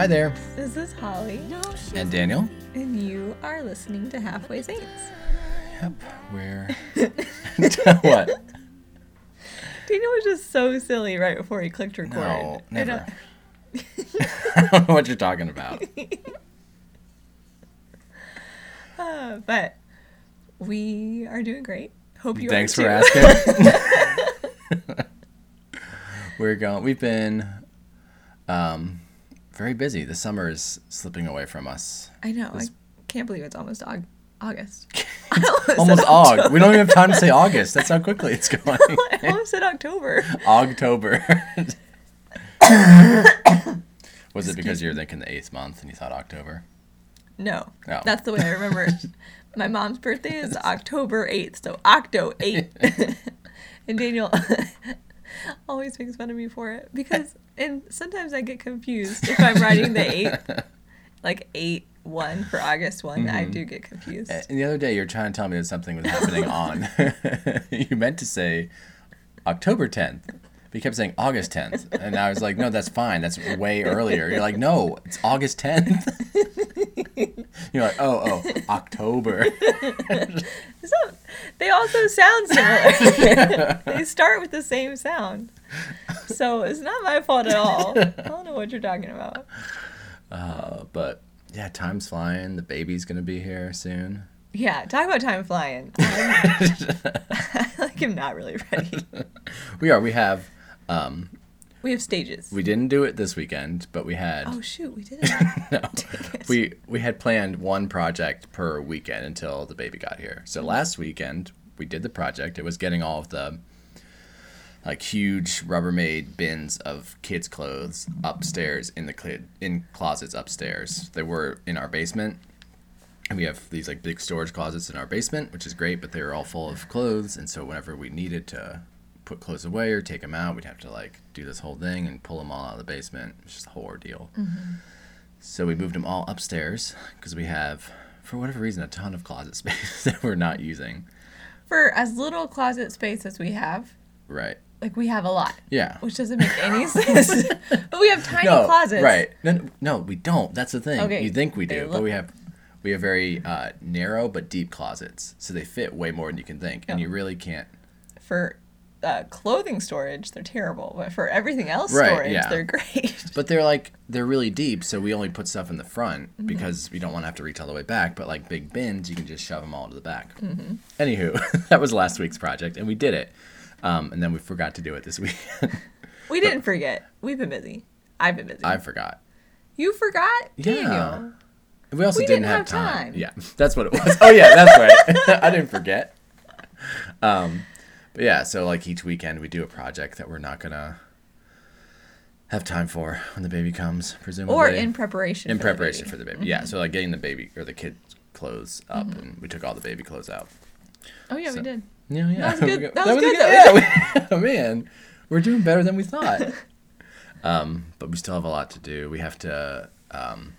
Hi there. This is Holly, And Daniel. and you are listening to Halfway Saints. Yep. We're. what? Daniel was just so silly right before he clicked record. No, I don't- never. I don't know what you're talking about. Uh, but we are doing great. Hope you are. Thanks for asking. We're going. We've been um, very busy. The summer is slipping away from us. I know. I can't believe it's almost Aug- August. Almost Aug. We don't even have time to say August. That's how quickly it's going. I almost said October. October. Was it because you're thinking the eighth month and you thought October? No, Oh. that's the way I remember it. My mom's birthday is October 8th, so Octo 8. and Daniel always makes fun of me for it because, and sometimes I get confused if I'm writing the 8th, like 8 1 for August one I Mm-hmm. do get confused. And the other day, you were trying to tell me that something was happening on. you meant to say October 10th. But you kept saying August 10th. And I was like, no, that's fine. That's way earlier. You're like, no, it's August 10th. You're like, oh, oh, October. So, they also sound similar. they start with the same sound. So it's not my fault at all. I don't know what you're talking about. Uh, but yeah, time's flying. The baby's going to be here soon. Yeah, talk about time flying. I'm, like, I'm not really ready. we are. We have. Um, We have stages. we didn't do it this weekend, but we had. oh shoot, we did it. no. It. We we had planned one project per weekend until the baby got here. So last weekend we did the project. It was getting all of the like huge Rubbermaid bins of kids' clothes upstairs in the cl- in closets upstairs. They were in our basement. And we have these like big storage closets in our basement, which is great, but they were all full of clothes, and so whenever we needed to put clothes away or take them out, we'd have to like do this whole thing and pull them all out of the basement. It's just a whole ordeal. So we moved them all upstairs because we have, for whatever reason, a ton of closet space that we're not using. For as little closet space as we have, Right. like we have a lot, Yeah. which doesn't make any sense. but we have tiny no, closets. Right. No, no, no, we don't. That's the thing. Okay, You think we do, but we have we have very uh, narrow but deep closets, so they fit way more than you can think, and you really can't. For uh, clothing storage, they're terrible. But for everything else Right, storage, yeah. they're great. But they're like they're really deep, so we only put stuff in the front Mm-hmm. because we don't want to have to reach all the way back. But like big bins, you can just shove them all to the back. Mm-hmm. Anywho, that was last week's project, and we did it. Um, and then we forgot to do it this week. We didn't forget. We've been busy. I've been busy. I forgot. you forgot, Yeah. Daniel. We also We didn't, didn't have, time. time. Yeah, that's what it was. Oh yeah, that's right. I didn't forget. Um, but yeah, so like each weekend we do a project that we're not gonna have time for when the baby comes, presumably. Or in preparation. in for the preparation baby. for the baby. Yeah, so like getting the baby or the kid clothes up, and we took all the baby clothes out. Oh yeah, So- we did. Yeah, yeah. That was good- We that was a good, Yeah, we, man, we're doing better than we thought. um, but we still have a lot to do. We have to um,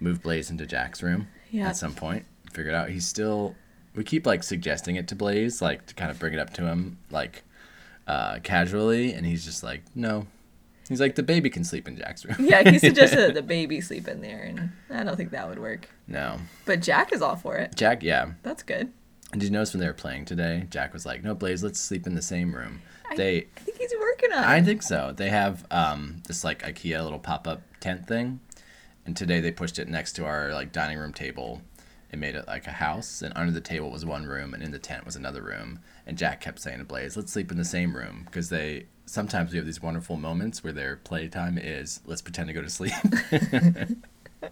move Blaze into Jack's room Yeah. at some point. Figure it out. He's still. We keep like suggesting it to Blaze, like to kind of bring it up to him, like uh, casually, and he's just like, no. He's like, the baby can sleep in Jack's room. Yeah, he suggested that the baby sleep in there, and I don't think that would work. no, But Jack is all for it. Jack. Yeah. That's good. And did you notice when they were playing today? Jack was like, "No, Blaze, let's sleep in the same room." I- They I think he's working on. It. I think so. They have um, this like IKEA little pop up tent thing, and today they pushed it next to our like dining room table. It made it like a house, and under the table was one room, and in the tent was another room. And Jack kept saying to Blaze, "Let's sleep in the same room," because they sometimes we have these wonderful moments where their playtime is let's pretend to go to sleep.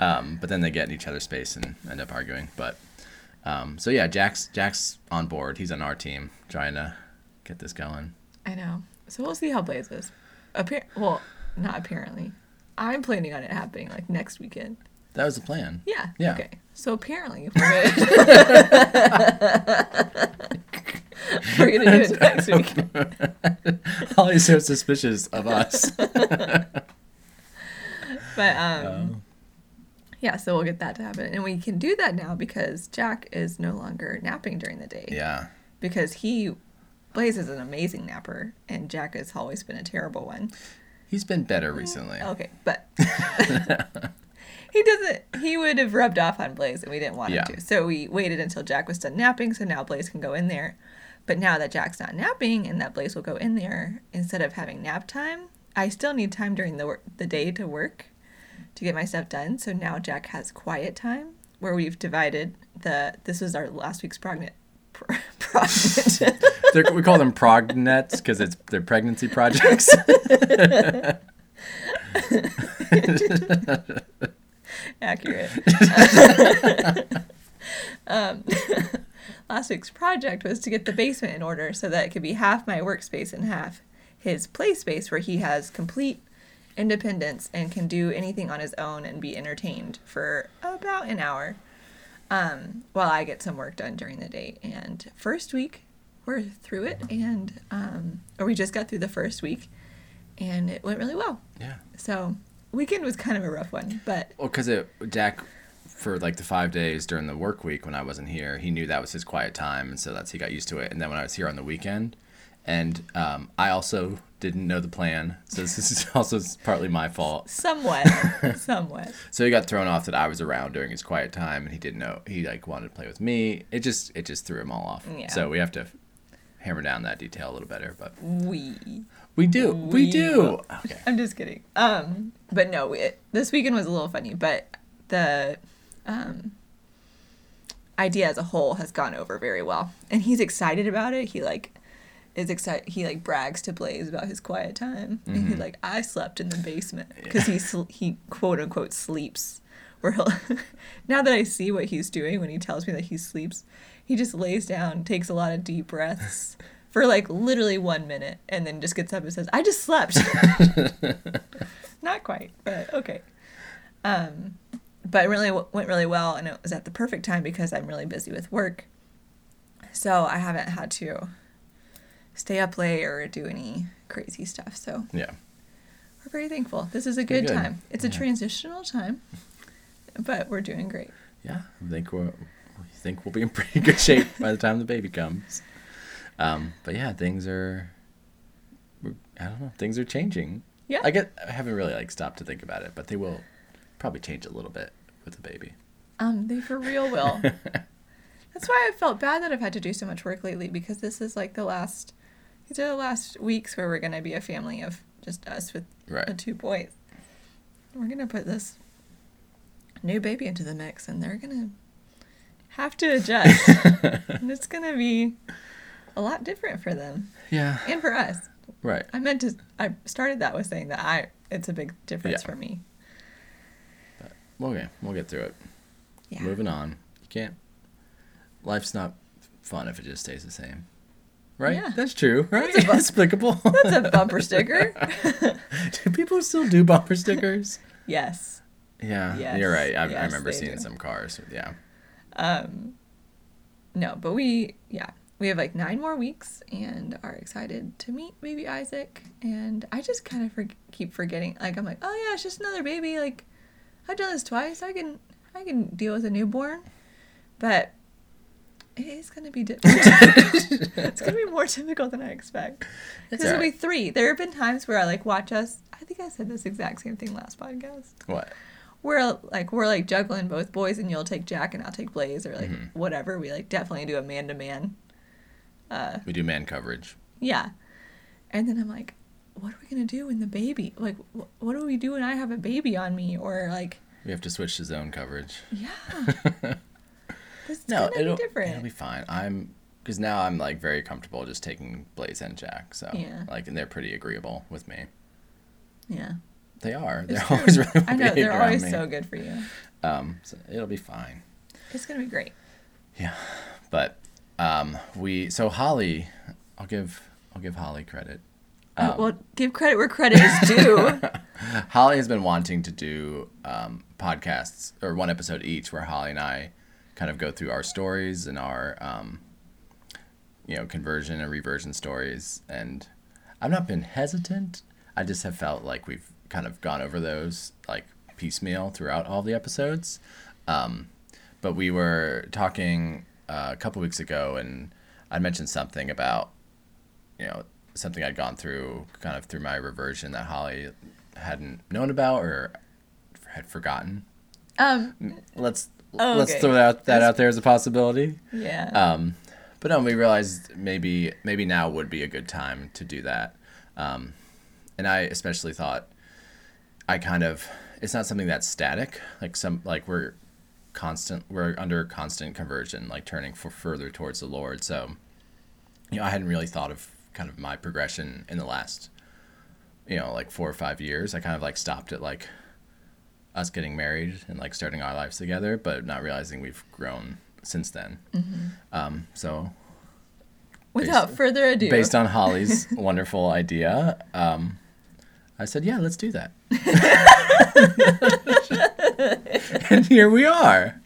um, but then they get in each other's space and end up arguing. But um, so yeah, Jack's Jack's on board. He's on our team, trying to get this going. I know. So we'll see how Blaze is. Appar- well, not apparently. I'm planning on it happening like next weekend. That was the plan. Yeah. Yeah. Okay. So apparently, we're gonna, we're gonna do it next week. Holly's so suspicious of us. But um, yeah. So we'll get that to happen, and we can do that now because Jack is no longer napping during the day. yeah. Because he, Blaze is an amazing napper, and Jack has always been a terrible one. He's been better recently. Okay, but he doesn't. He would have rubbed off on Blaze, and we didn't want Yeah. him to. So we waited until Jack was done napping, so now Blaze can go in there. But now that Jack's not napping, and that Blaze will go in there instead of having nap time, I still need time during the work, the day to work to get my stuff done. So now Jack has quiet time where we've divided the. This was our last week's pregnant. Pro, we call them prognets because it's they're pregnancy projects. accurate. um, last week's project was to get the basement in order so that it could be half my workspace and half his play space where he has complete independence and can do anything on his own and be entertained for about an hour um, while I get some work done during the day. And first week, we're through it, and um, or we just got through the first week, and it went really well. yeah. So weekend was kind of a rough one, but Well, because it Jack for like the five days during the work week when I wasn't here, he knew that was his quiet time, and so that's he got used to it. And then when I was here on the weekend, and um, I also didn't know the plan, so this is also partly my fault. somewhat, somewhat. So he got thrown off that I was around during his quiet time, and he didn't know he like wanted to play with me. It just it just threw him all off. Yeah. So we have to hammer down that detail a little better, but We. We do, we, We do. Okay. I'm just kidding. Um, but no, it, this weekend was a little funny, but the um, idea as a whole has gone over very well, and he's excited about it. He like is excited. He like brags to Blaze about his quiet time, and he's like, "I slept in the basement because he sl- he quote unquote sleeps." Where he'll now that I see what he's doing when he tells me that he sleeps, he just lays down, takes a lot of deep breaths for like literally one minute, and then just gets up and says, "I just slept." Not quite, but okay. Um, but it really w- went really well, and it was at the perfect time because I'm really busy with work, so I haven't had to stay up late or do any crazy stuff. So Yeah. we're very thankful. This is a good, good. time. It's a transitional time, but we're doing great. Yeah, I think we're, we think we'll be in pretty good shape by the time the baby comes. Um, but yeah, things are. I don't know. Things are changing. Yeah. I get. I haven't really like stopped to think about it, but they will probably change a little bit with the baby. Um, they for real will. That's why I felt bad that I've had to do so much work lately because this is like the last. These are the last weeks where we're gonna be a family of just us with Right. the two boys. We're gonna put this new baby into the mix, and they're gonna have to adjust, and it's gonna be a lot different for them Yeah. and for us. Right. I meant to. I started that with saying that I. It's a big difference Yeah. for me. Okay, we'll get through it. Yeah. Moving on. You can't. Life's not fun if it just stays the same. Right? Yeah. That's true, right? That's a bu- That's applicable. That's a bumper sticker. do people still do bumper stickers? yes. Yeah, Yes, you're right. I, I remember seeing do. some cars. Yeah. Um, no, but we, yeah, we have like nine more weeks and are excited to meet baby Isaac. And I just kind of for- keep forgetting. Like I'm like, oh yeah, it's just another baby. Like I've done this twice. I can, I can deal with a newborn. But it is gonna be different. it's gonna be more difficult than I expect. Because it'll be three. There have been times where I like watch us. I think I said this exact same thing last podcast What? we're like we're like juggling both boys and you'll take Jack and I'll take Blaze or like Mm-hmm. whatever. We like definitely do a man to man. We do man coverage. Yeah. And then I'm like, what are we gonna do when the baby like wh- what do we do when I have a baby on me or like We have to switch to zone coverage. yeah. this No, it'll, be different. it'll be fine. I'm because now I'm like very comfortable just taking Blaze and Jack. So Yeah. like, and they're pretty agreeable with me. yeah. They are. They're true. always really I know they're always me. so good for you. Um, so it'll be fine. It's gonna be great. Yeah, but um, we so Holly, I'll give I'll give Holly credit. Uh, well, give credit where credit is due. Holly has been wanting to do um, podcasts or one episode each where Holly and I kind of go through our stories and our um, you know conversion and reversion stories and I've not been hesitant. I just have felt like we've kind of gone over those like piecemeal throughout all the episodes. Um, but we were talking uh, a couple weeks ago and I mentioned something about you know something I'd gone through kind of through my reversion that Holly hadn't known about or had forgotten. Um, Let's Oh, let's okay. throw that that out there as a possibility. yeah. Um, but no, we realized maybe maybe now would be a good time to do that. Um, and I especially thought I kind of it's not something that's static. Like some like we're constant we're under constant conversion, like turning for further towards the Lord. So you know, I hadn't really thought of kind of my progression in the last you know, like four or five years. I kind of like stopped at like us getting married and like starting our lives together, but not realizing we've grown since then. Um, so Without based- further ado, based on Holly's wonderful idea, um, I said, "Yeah, let's do that." and here we are.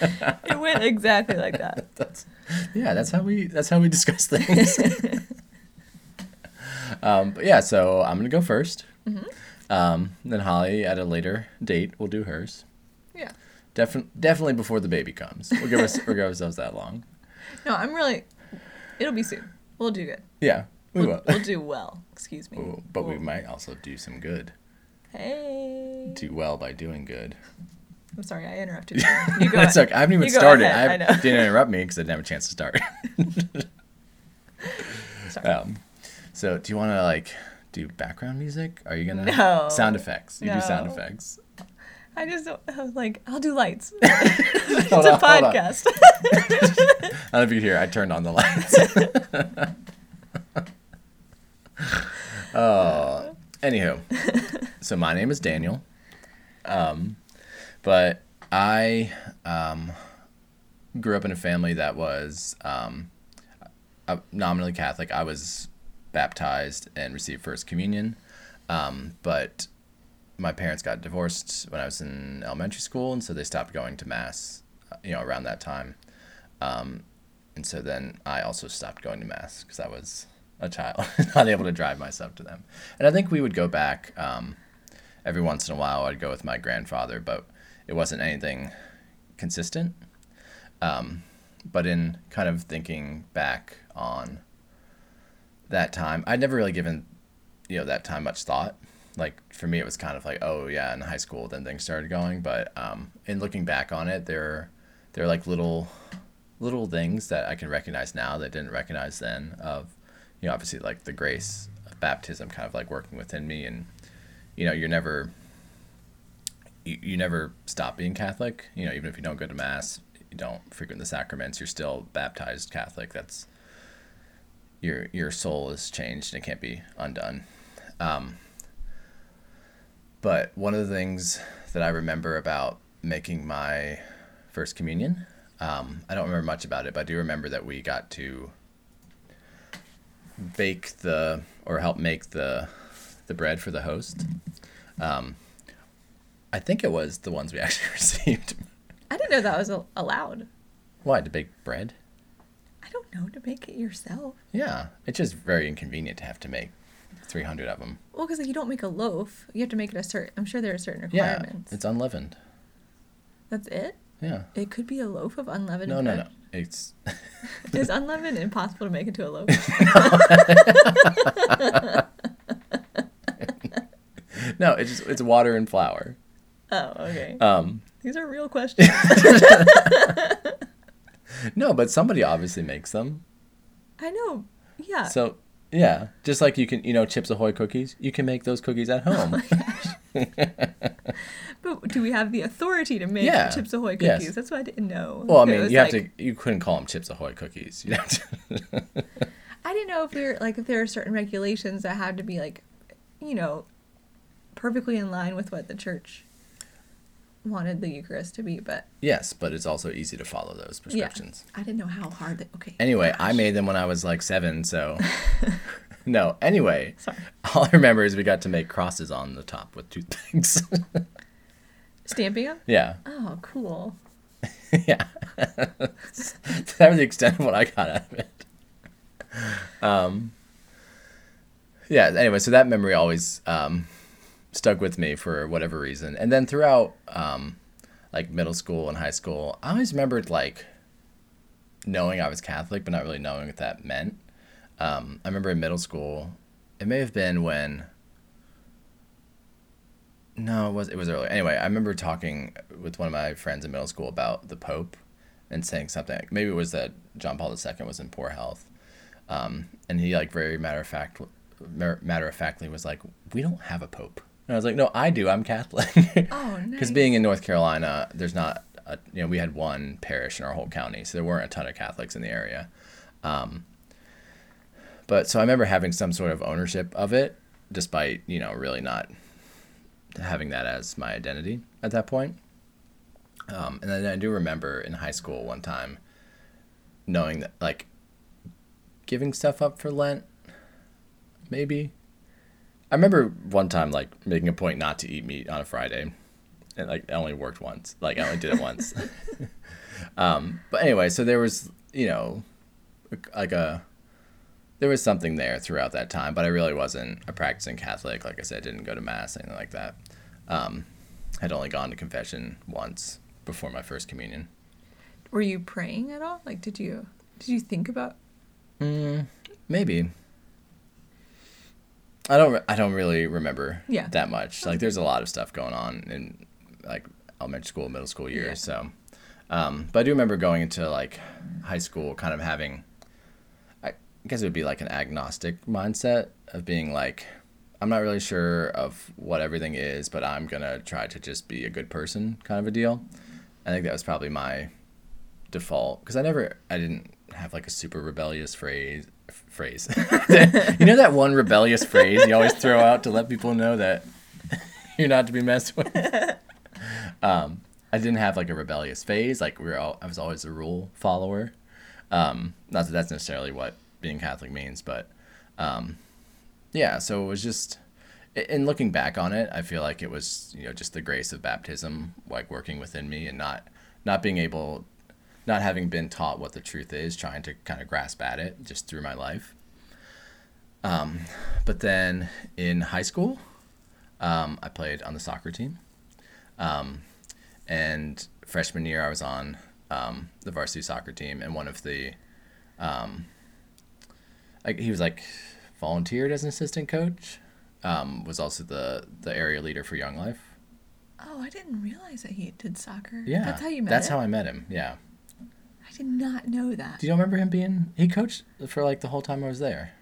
it went exactly like that. That's yeah. That's how we. That's how we discuss things. um, but yeah, so I'm gonna go 1st Um, then Holly, at a later date, will do hers. Yeah. Definitely, definitely before the baby comes. We'll give us, we'll give ourselves that long. No, I'm really. It'll be soon. We'll do good. Yeah, we We'll, will. we'll do well. Excuse me. But we We'll- might also do some good. Hey. Do well by doing good. I'm sorry, I interrupted you. You go That's okay. I haven't even started. ahead, I, I know. didn't interrupt me because I didn't have a chance to start. Sorry. um, so, do you want to like do background music? Are you gonna No. sound effects? You do sound effects. I just don't, I was like, I'll do lights. It's on, a podcast. I don't know if you hear. I turned on the lights. oh, anywho, so my name is Daniel, um, but I um, grew up in a family that was um, nominally Catholic. I was baptized and received First Communion, um, but my parents got divorced when I was in elementary school, and so they stopped going to mass. uh, You know, around that time. Um, and so then I also stopped going to mass because I was a child, not able to drive myself to them. And I think we would go back um, every once in a while. I'd go with my grandfather, but it wasn't anything consistent. Um, but in kind of thinking back on that time, I'd never really given you know that time much thought. Like for me, it was kind of like, oh yeah, in high school, then things started going. But um, in looking back on it, there, there are like little little things that I can recognize now that I didn't recognize then of, you know, obviously like the grace of baptism kind of like working within me and, you know, you're never, you, you never stop being Catholic, you know, even if you don't go to mass, you don't frequent the sacraments, you're still baptized Catholic. That's, your, your soul is changed and it can't be undone. Um, but one of the things that I remember about making my first communion um, I don't remember much about it, but I do remember that we got to bake the or help make the the bread for the host. Um, I think it was the ones we actually received. I didn't know that was al- allowed. Why to bake bread? I don't know to make it yourself. Yeah, it's just very inconvenient to have to make three hundred of them. Well, because like, you don't make a loaf. You have to make it a certain. I'm sure there are certain requirements. Yeah, it's unleavened. That's it. Yeah. It could be a loaf of unleavened No, no, no. It's Is unleavened impossible to make into a loaf? no. It's just it's water and flour. oh, okay. Um, These are real questions. no, but somebody obviously makes them. I know. Yeah. So yeah, just like you can, you know, Chips Ahoy cookies, you can make those cookies at home. But do we have the authority to make Yeah. Chips Ahoy Yes. cookies? That's what I didn't know. well, I mean, you have like- to. You couldn't call them Chips Ahoy cookies. You have to. I didn't know if there like if there are certain regulations that had to be like, you know, perfectly in line with what the church wanted the Eucharist to be. But yes, but it's also easy to follow those yeah, prescriptions. I didn't know how hard. They, okay. Anyway, I made them when I was like seven, so. no. Anyway, Sorry. all I remember is we got to make crosses on the top with toothpicks. Stamping them. yeah, Oh, cool. yeah. that was the extent of what I got out of it. Um. Yeah. Anyway, so that memory always um, stuck with me for whatever reason, and then throughout um, like middle school and high school, I always remembered like knowing I was Catholic, but not really knowing what that meant. um, I remember in middle school, it may have been when. No, it was it was early. Anyway, I remember talking with one of my friends in middle school about the Pope, and saying something. like- Maybe it was that John Paul II was in poor health, um, and he like very matter of fact, matter of factly was like, "We don't have a Pope." And I was like, "No, I do. I'm Catholic." Oh, Because nice. being in North Carolina, there's not, a, you know, we had one parish in our whole county, so there weren't a ton of Catholics in the area. Um, but so I remember having some sort of ownership of it, despite you know really not having that as my identity at that point. Um, and then I do remember in high school one time knowing that like giving stuff up for Lent, maybe. I remember one time like making a point not to eat meat on a Friday, and like it only worked once. Like I only did it once. um, but anyway, so there was you know like a there was something there throughout that time, but I really wasn't a practicing Catholic. Like I said, didn't go to mass anything like that. Um, had only gone to confession once before my first communion. Were you praying at all? Like, did you did you think about? Mm, maybe. I don't. re- I don't really remember Yeah. that much. Like, there's a lot of stuff going on in like elementary school, middle school years. Yeah. So, um, but I do remember going into like high school, kind of having. I guess it would be like an agnostic mindset of being like, I'm not really sure of what everything is, but I'm gonna try to just be a good person, kind of a deal. I think that was probably my default because I never, I didn't have like a super rebellious phrase. Phrase, you know that one rebellious phrase you always throw out to let people know that you're not to be messed with. Um, I didn't have like a rebellious phase. Like we were, all, I was always a rule follower. Um, not that that's necessarily what being Catholic means, but um, yeah. So it was just, in looking back on it, I feel like it was you know just the grace of baptism, like working within me, and not not being able, not having been taught what the truth is, trying to kind of grasp at it just through my life. Um, but then in high school, um, I played on the soccer team. Um, and freshman year, I was on um, the varsity soccer team, and one of the, um, like he was like volunteered as an assistant coach. Um, was also the the area leader for Young Life. Oh, I didn't realize that he did soccer. Yeah, that's how you met. That's him? how I met him. Yeah. I did not know that. Do you remember him being? He coached for like the whole time I was there.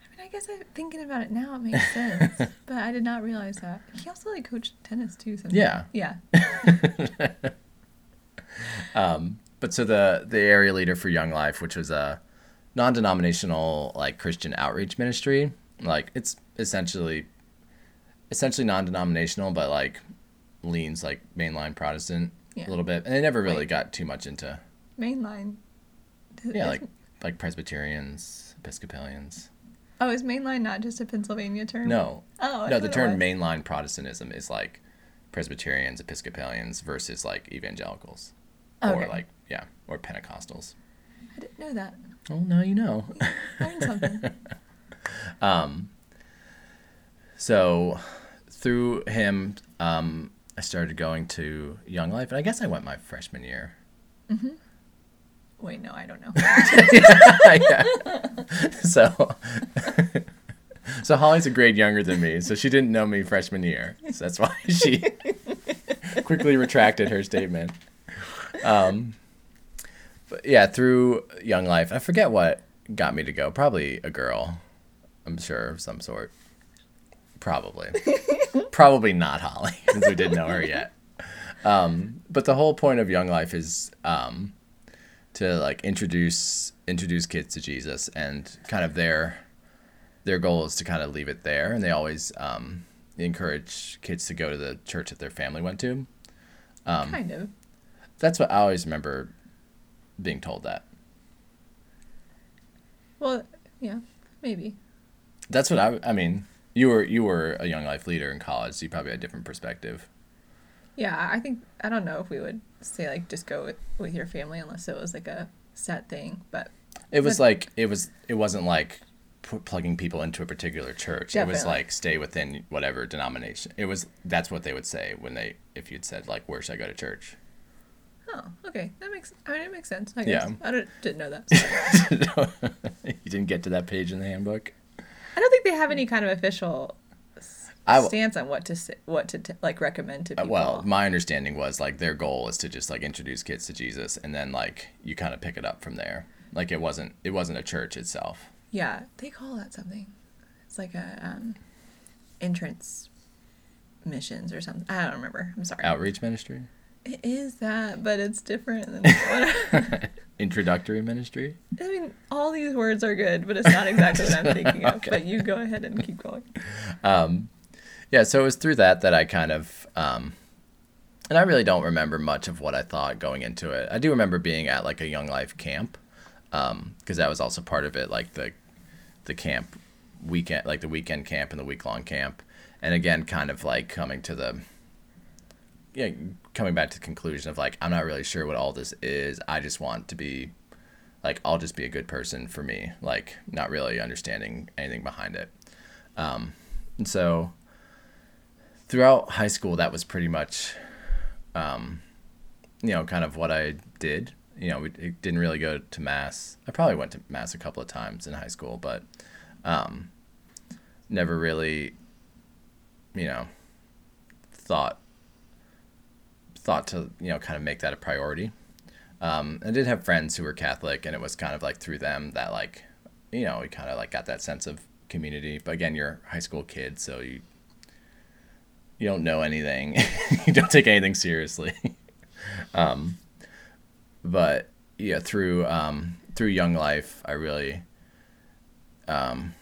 I mean, I guess I, thinking about it now, it makes sense. but I did not realize that he also like coached tennis too. Sometimes. Yeah. Yeah. Um, but so the the area leader for Young Life, which was a non-denominational like Christian outreach ministry, like it's essentially essentially non-denominational, but like leans like mainline Protestant Yeah. a little bit, and they never really got too much into Mainline. yeah like like Presbyterians, Episcopalians. Oh, is mainline not just a Pennsylvania term? No, Oh, I no, the term mainline Protestantism is like Presbyterians, Episcopalians versus like evangelicals, or like yeah, or Pentecostals. I didn't know that. Oh, now you know. Learned something. Um, so through him, um, I started going to Young Life, and I guess I went my freshman year. Wait, no, I don't know. yeah. So, so Holly's a grade younger than me, so she didn't know me freshman year. So that's why she quickly retracted her statement. Um, but yeah, through Young Life, I forget what got me to go. Probably a girl, I'm sure of some sort. Probably, probably not Holly, since we didn't know her yet. Um, but the whole point of Young Life is um, to like introduce introduce kids to Jesus, and kind of their their goal is to kind of leave it there, and they always um, encourage kids to go to the church that their family went to. Um, kind of. That's what I always remember being told that. Well, yeah, maybe. That's what I. I mean, you were you were a young life leader in college, so you probably had a different perspective. Yeah, I think I don't know if we would say like just go with with your family unless it was like a set thing, but It was But- like it was. It wasn't like p- plugging people into a particular church. It was like stay within whatever denomination. It was. That's what they would say when they if you'd said like where should I go to church. Oh, okay. That makes. I mean, it makes sense. I Yeah. I didn't know that. you didn't get to that page in the handbook. I don't think they have any kind of official s- I w- stance on what to what to t- like recommend to Uh, people. Well, my understanding was like their goal is to just like introduce kids to Jesus, and then like you kind of pick it up from there. Like it wasn't it wasn't a church itself. yeah, they call that something. It's like a um, entrance missions or something. I don't remember. I'm sorry. Outreach ministry, It is that, but it's different than introductory ministry. I mean, all these words are good, but it's not exactly what I'm thinking of. Okay. But you go ahead and keep going. Um, yeah, so it was through that that I kind of, um, and I really don't remember much of what I thought going into it. I do remember being at like a Young Life camp, because that was also part of it, like the, the camp weekend, like the weekend camp and the week long camp, and again, kind of like coming to the, yeah, coming back to the conclusion of like I'm not really sure what all this is. I just want to be, like, I'll just be a good person for me, like not really understanding anything behind it. Um, and so throughout high school, that was pretty much, um, you know, kind of what I did. You know, we didn't really go to mass. I probably went to mass a couple of times in high school, but um, never really, you know, thought thought to you know kind of make that a priority. Um, I did have friends who were Catholic, and it was kind of like through them that like, you know, we kind of like got that sense of community. But again, you're a high school kid, so you you don't know anything. you don't take anything seriously. um, but yeah, through um, through Young Life, I really um,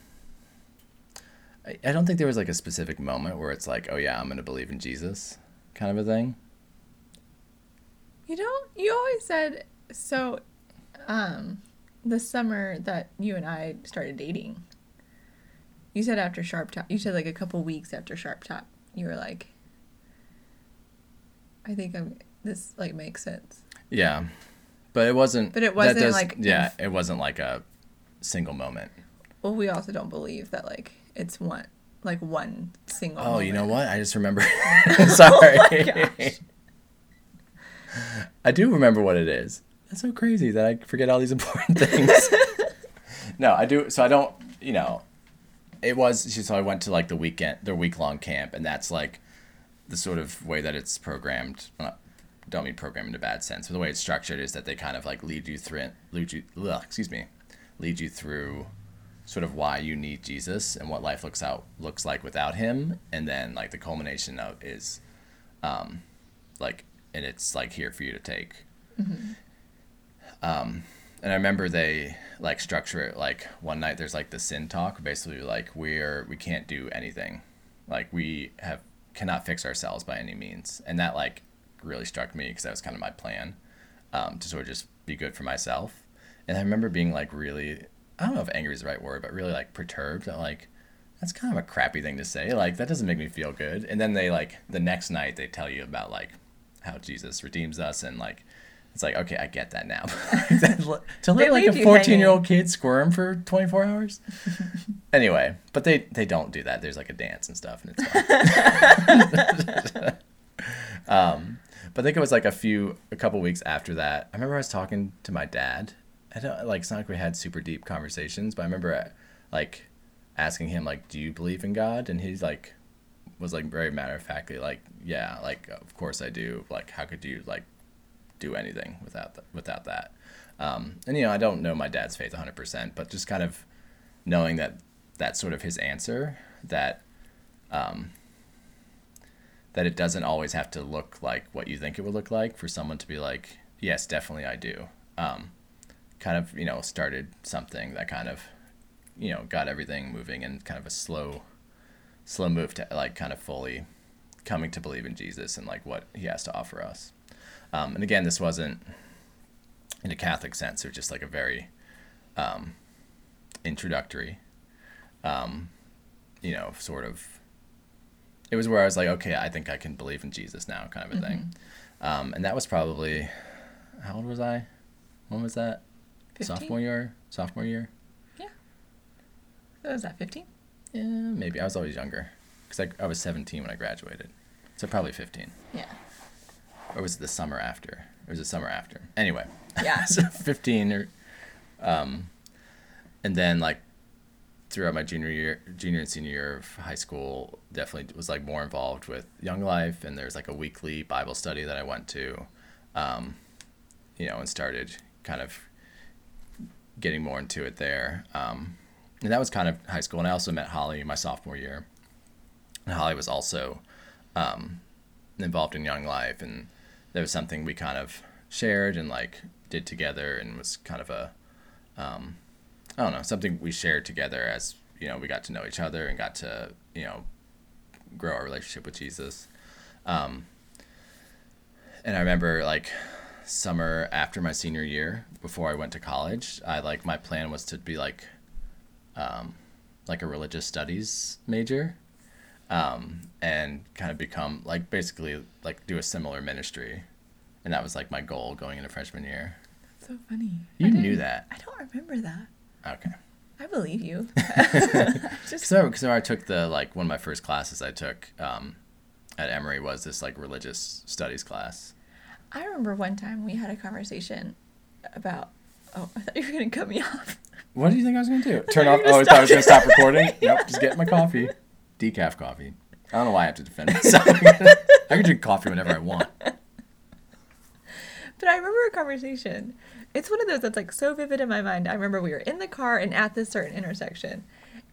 I, I don't think there was like a specific moment where it's like, oh yeah, I'm gonna believe in Jesus, kind of a thing. You know, you always said so. Um, the summer that you and I started dating, you said after Sharp Top. You said like a couple weeks after Sharp Top, you were like, "I think I'm this like makes sense." Yeah, but it wasn't. But it wasn't, like, Yeah, it wasn't like a single moment. Well, we also don't believe that like it's one like one single. Oh, you know what? I just remember. Sorry. Oh. I do remember what it is. That's so crazy that I forget all these important things. no, I do. So I don't. You know, it was. So I went to like the weekend, their week long camp, and that's like the sort of way that it's programmed. Well, don't mean programmed in a bad sense, but the way it's structured is that they kind of like lead you through. Lead you. Ugh, excuse me. Lead you through sort of why you need Jesus and what life looks out looks like without him and then like the culmination of is um like and it's like here for you to take. Um and i remember they like structure it like one night there's like the sin talk basically like we're we can't do anything. Like we have cannot fix ourselves by any means. And that like really struck me because that was kind of my plan um, to sort of just be good for myself. And i remember being like really i don't know if angry is the right word but really like perturbed I'm like that's kind of a crappy thing to say. Like that doesn't make me feel good. And then they like the next night they tell you about like how jesus redeems us and like it's like okay i get that now. To let like a 14 year old kid squirm for 24 hours? Anyway but they they don't do that. There's like a dance and stuff and it's fun. Um but i think it was like a few a couple weeks after that i remember i was talking to my dad. I don't like it's not like we had super deep conversations but i remember uh, like asking him like do you believe in god? And he's like was like very matter of factly like yeah like of course i do like how could you like do anything without th- without that? Um, and you know i don't know my dad's faith 100% but just kind of knowing that that's sort of his answer that um, that it doesn't always have to look like what you think it would look like for someone to be like yes definitely i do. Um, kind of you know started something that kind of you know got everything moving in kind of a slow slow move to like kind of fully coming to believe in jesus and like what he has to offer us. Um, and again this wasn't in a catholic sense it was just like a very um, introductory um, you know sort of it was where i was like okay i think i can believe in jesus now kind of a thing. Um, and that was probably how old was i? When was that? 15? sophomore year? Sophomore year? What was that 15? Yeah maybe i was always younger because I, I was 17 when i graduated so probably 15 Yeah. or was it the summer after? It was the summer after. Anyway, Yeah. so 15 or, um, and then like throughout my junior year, junior and senior year of high school, definitely was like more involved with Young Life, and there's like a weekly Bible study that I went to, um, you know, and started kind of getting more into it there. Um, and that was kind of high school. And I also met Holly my sophomore year. And Holly was also um, involved in Young Life, and there was something we kind of shared and like did together, and was kind of a, um, I don't know, something we shared together as you know we got to know each other and got to you know grow our relationship with Jesus. Um, and I remember like summer after my senior year, before I went to college, I like my plan was to be like, um, like a religious studies major, um, and kind of become like basically like do a similar ministry, and that was like my goal going into freshman year. That's So funny. You knew that. I don't remember that. Okay. I believe you. Just So, so I took the like one of my first classes I took um, at Emory was this like religious studies class. I remember one time we had a conversation about. Oh, I thought you were gonna cut me off. What do you think I was gonna do? Turn off? Oh, I thought I was gonna stop. stop recording. nope, just get my coffee, decaf coffee. I don't know why I have to defend myself. I can drink coffee whenever I want. But I remember a conversation. It's one of those that's like so vivid in my mind. I remember we were in the car and at this certain intersection,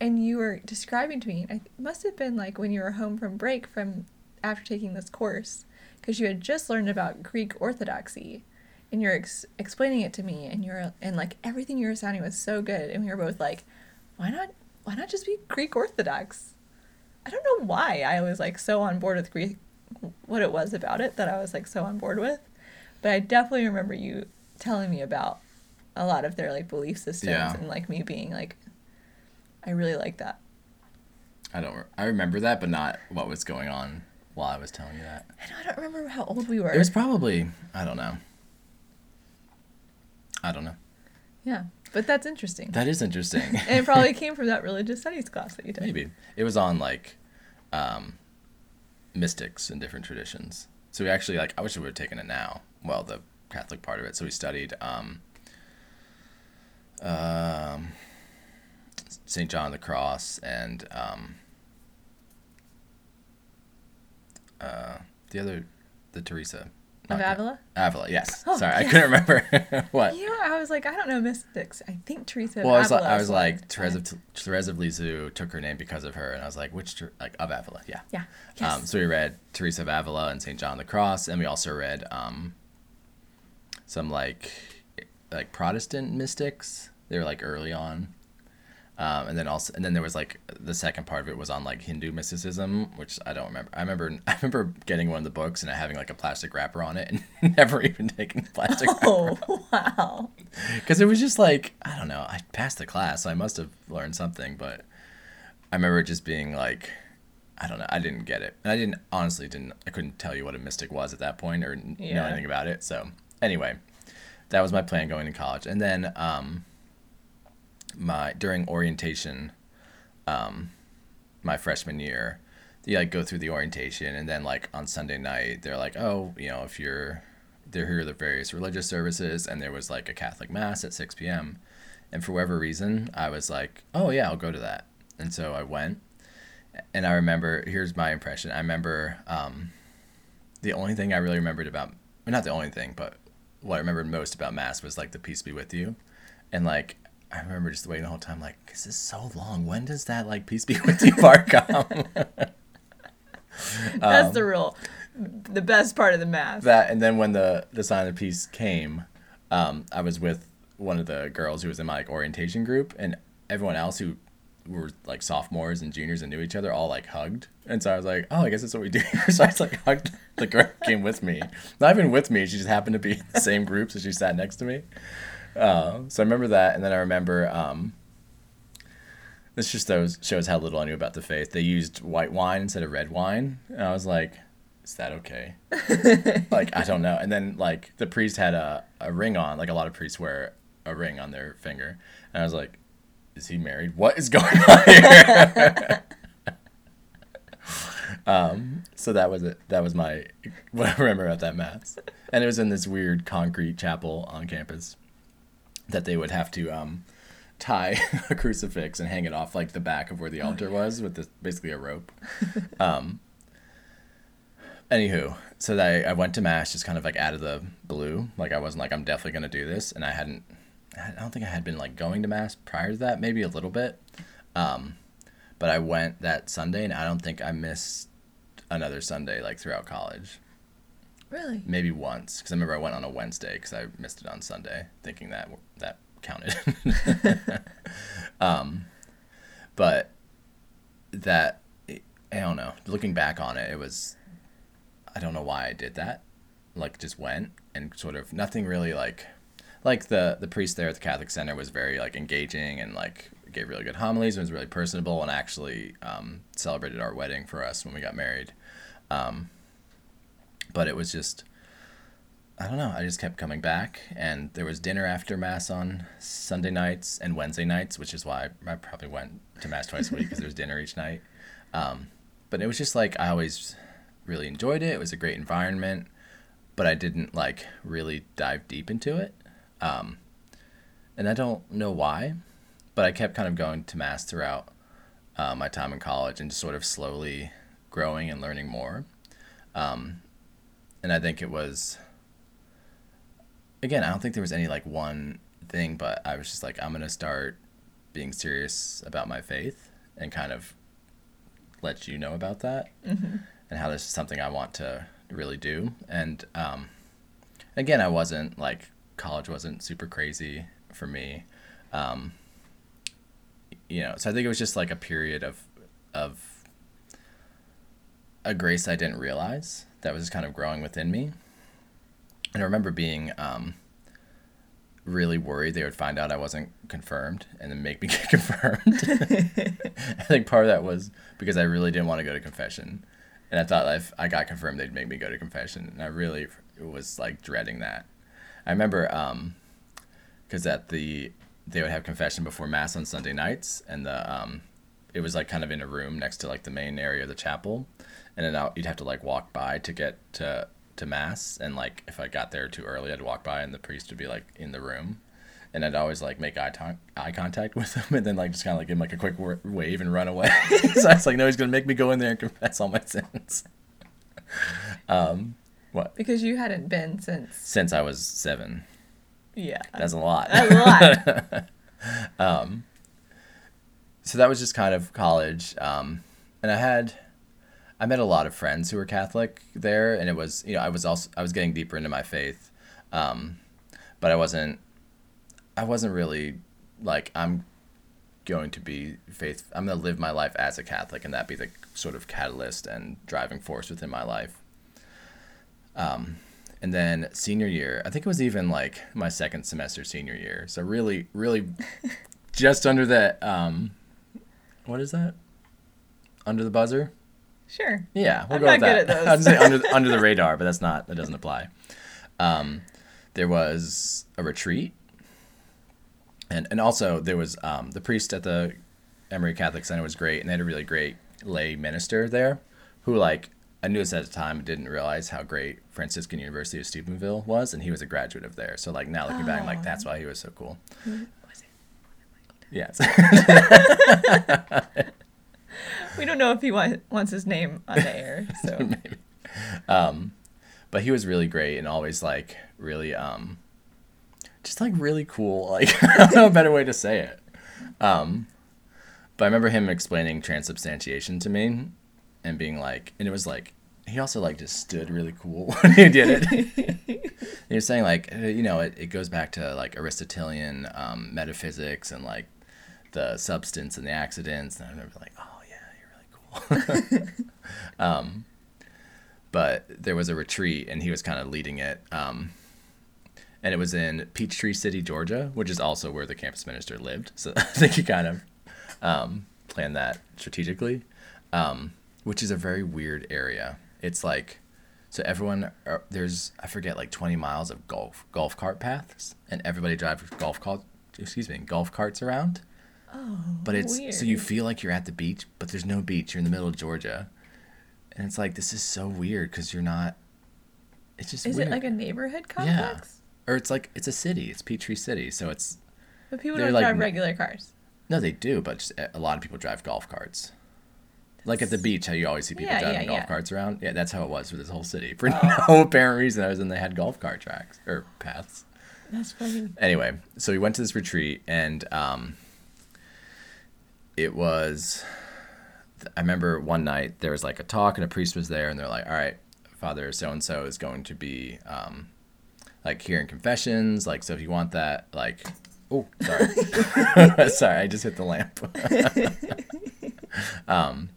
and you were describing to me. I it must have been like when you were home from break from after taking this course, because you had just learned about Greek Orthodoxy, and you're ex- explaining it to me, and you're and like everything you were sounding was so good, and we were both like, why not? Why not just be Greek Orthodox? I don't know why I was like so on board with Greek, what it was about it that I was like so on board with. But I definitely remember you telling me about a lot of their like belief systems Yeah. and like me being like, I really like that. I don't. re- I remember that, but not what was going on while I was telling you that. I know I don't remember how old we were. It was probably. I don't know. I don't know. yeah, but that's interesting. That is interesting. and it probably came from that religious studies class that you took. Maybe it was on like um, mystics and different traditions. So we actually like. I wish we would have taken it now. Well, the Catholic part of it. So we studied um, um, Saint John of the Cross and um, uh, the other, the Teresa. Of Avila? Avila, yes. Oh, Sorry, I couldn't remember what. You know, I was like, I don't know mystics. I think Teresa. of Well, I was like, Avila I was like, but- of, Therese of Lisieux took her name because of her, and I was like, which like of Avila? Yeah. Yeah. Yes. Um, so we read Teresa of Avila and Saint John the Cross, and we also read um, some like like Protestant mystics. They were like early on, um, and then also and then there was like the second part of it was on like Hindu mysticism, which I don't remember. I remember I remember getting one of the books and having like a plastic wrapper on it, and never even taking the plastic wrapper oh wow. because it was just like I don't know. I passed the class, so I must have learned something, but I remember just being like I don't know. I didn't get it, and I didn't honestly didn't. I couldn't tell you what a mystic was at that point or n- know anything about it. So anyway, that was my plan going to college, and then um, my during orientation, um, my freshman year, you like go through the orientation, and then like on Sunday night, they're like, oh, you know, if you're they're here the various religious services, and there was like a Catholic mass at six p.m. And for whatever reason, I was like, oh yeah, I'll go to that, and so I went. And I remember, here's my impression. I remember um, the only thing I really remembered about, not the only thing, but what I remembered most about mass was like the peace be with you, and like I remember just waiting the whole time, like this is so long. When does that like peace be with you part come? That's the real, the best part of the math. that and then when the the sign of peace came, um, I was with one of the girls who was in my like orientation group, and everyone else who were like sophomores and juniors and knew each other all like hugged. And so I was like, oh, I guess that's what we do here. So I just like hugged the girl who came with me. Not even with me, she just happened to be in the same group, so she sat next to me. Uh, so I remember that, and then I remember um, this just shows shows how little I knew about the faith. They used white wine instead of red wine, and I was like, is that okay? like I don't know. And then like the priest had a, a ring on, like a lot of priests wear a ring on their finger, and I was like, is he married? What is going on here? um, so that was it. That was my what I remember at that mass, and it was in this weird concrete chapel on campus that they would have to um, tie a crucifix and hang it off like the back of where the altar was with this basically a rope. Um, anywho, so that I, I went to mass just kind of like out of the blue. Like I wasn't like I'm definitely gonna do this, and I hadn't. I don't think I had been like going to mass prior to that, maybe a little bit. Um, but I went that Sunday, and I don't think I missed another Sunday like throughout college. Really? Maybe once, because I remember I went on a Wednesday because I missed it on Sunday, thinking that that counted. um, but that I don't know. Looking back on it, it was I don't know why I did that. Like just went and sort of nothing really like like the the priest there at the Catholic Center was very like engaging and like gave really good homilies and was really personable and actually um, celebrated our wedding for us when we got married. Um, but it was just I don't know. I just kept coming back, and there was dinner after mass on Sunday nights and Wednesday nights, which is why I probably went to mass twice a week because there was dinner each night. Um, but it was just like I always really enjoyed it. It was a great environment, but I didn't like really dive deep into it. Um, and I don't know why, but I kept kind of going to mass throughout uh, my time in college and just sort of slowly growing and learning more. Um, and I think it was again, I don't think there was any like one thing, but I was just like, I'm gonna start being serious about my faith and kind of let you know about that Mm-hmm. and how this is something I want to really do. And um, again, I wasn't like college wasn't super crazy for me. Um, you know, so I think it was just like a period of of a grace I didn't realize that was kind of growing within me. And I remember being um, really worried they would find out I wasn't confirmed and then make me get confirmed. I think part of that was because I really didn't want to go to confession. And I thought if I got confirmed, they'd make me go to confession. And I really was like dreading that. I remember because at the they would have confession before mass on Sunday nights, and the um, it was like kind of in a room next to like the main area of the chapel, and then out, you'd have to like walk by to get to to mass, and like if I got there too early, I'd walk by and the priest would be like in the room, and I'd always like make eye, eye contact with him, and then like just kind of like give him like a quick w- wave and run away. so I was like, no, he's gonna make me go in there and confess all my sins. um, what? Because you hadn't been since. Since I was seven. Yeah. That's a lot. That's a lot. um, so that was just kind of college. Um, and I had, I met a lot of friends who were Catholic there, and it was, you know, I was also, I was getting deeper into my faith, um, but I wasn't, I wasn't really like I'm going to be faith. I'm going to live my life as a Catholic, and that be the sort of catalyst and driving force within my life. Um, and then senior year, I think it was even like my second semester senior year. So really, really, just under that. Um, what is that? Under the buzzer. Sure. Yeah, we'll I'm go with that. at those. I'd say under under the radar, but that's not that doesn't apply. Um, there was a retreat, and and also there was um, the priest at the Emory Catholic Center was great, and they had a really great lay minister there, who like I knew this at the time, didn't realize how great Franciscan University of Steubenville was, and he was a graduate of there. So like now looking back, I'm like Oh. that's why he was so cool. Yes. We don't know if he wa- wants his name on the air, so maybe. Um, but he was really great and always like really, um, just like really cool. Like I don't know a better way to say it. Um, but I remember him explaining transubstantiation to me and being like, and it was like he also like just stood really cool when he did it. he was saying like you know it, it goes back to like Aristotelian um, metaphysics and like the substance and the accidents and I remember like oh yeah you're really cool. um, but there was a retreat and he was kind of leading it. Um, and it was in Peachtree City, Georgia, which is also where the campus minister lived. So I think he kind of um, planned that strategically, um, which is a very weird area. It's like, so everyone, uh, there's, I forget, like 20 miles of golf, golf cart paths, and everybody drives golf cart, excuse me, golf carts around. Oh, But it's, so you feel like you're at the beach, but there's no beach. You're in the middle of Georgia. and it's like this is so weird because you're not. It's just Is weird. it like a neighborhood complex? Yeah. or it's like it's a city. It's Peachtree City, so it's But people don't like- drive regular cars. no, they do, but just, a lot of people drive golf carts. Like at the beach, how you always see people Yeah, driving yeah, golf yeah. carts around. Yeah, that's how it was for this whole city. For Oh. no apparent reason, other than they had golf cart tracks or paths. That's funny. Anyway, so we went to this retreat, and um, it was. I remember one night there was like a talk, and a priest was there, and they're like, "All right, Father so and so is going to be um, like hearing confessions. Like, so if you want that, like, oh, sorry, sorry, I just hit the lamp. um,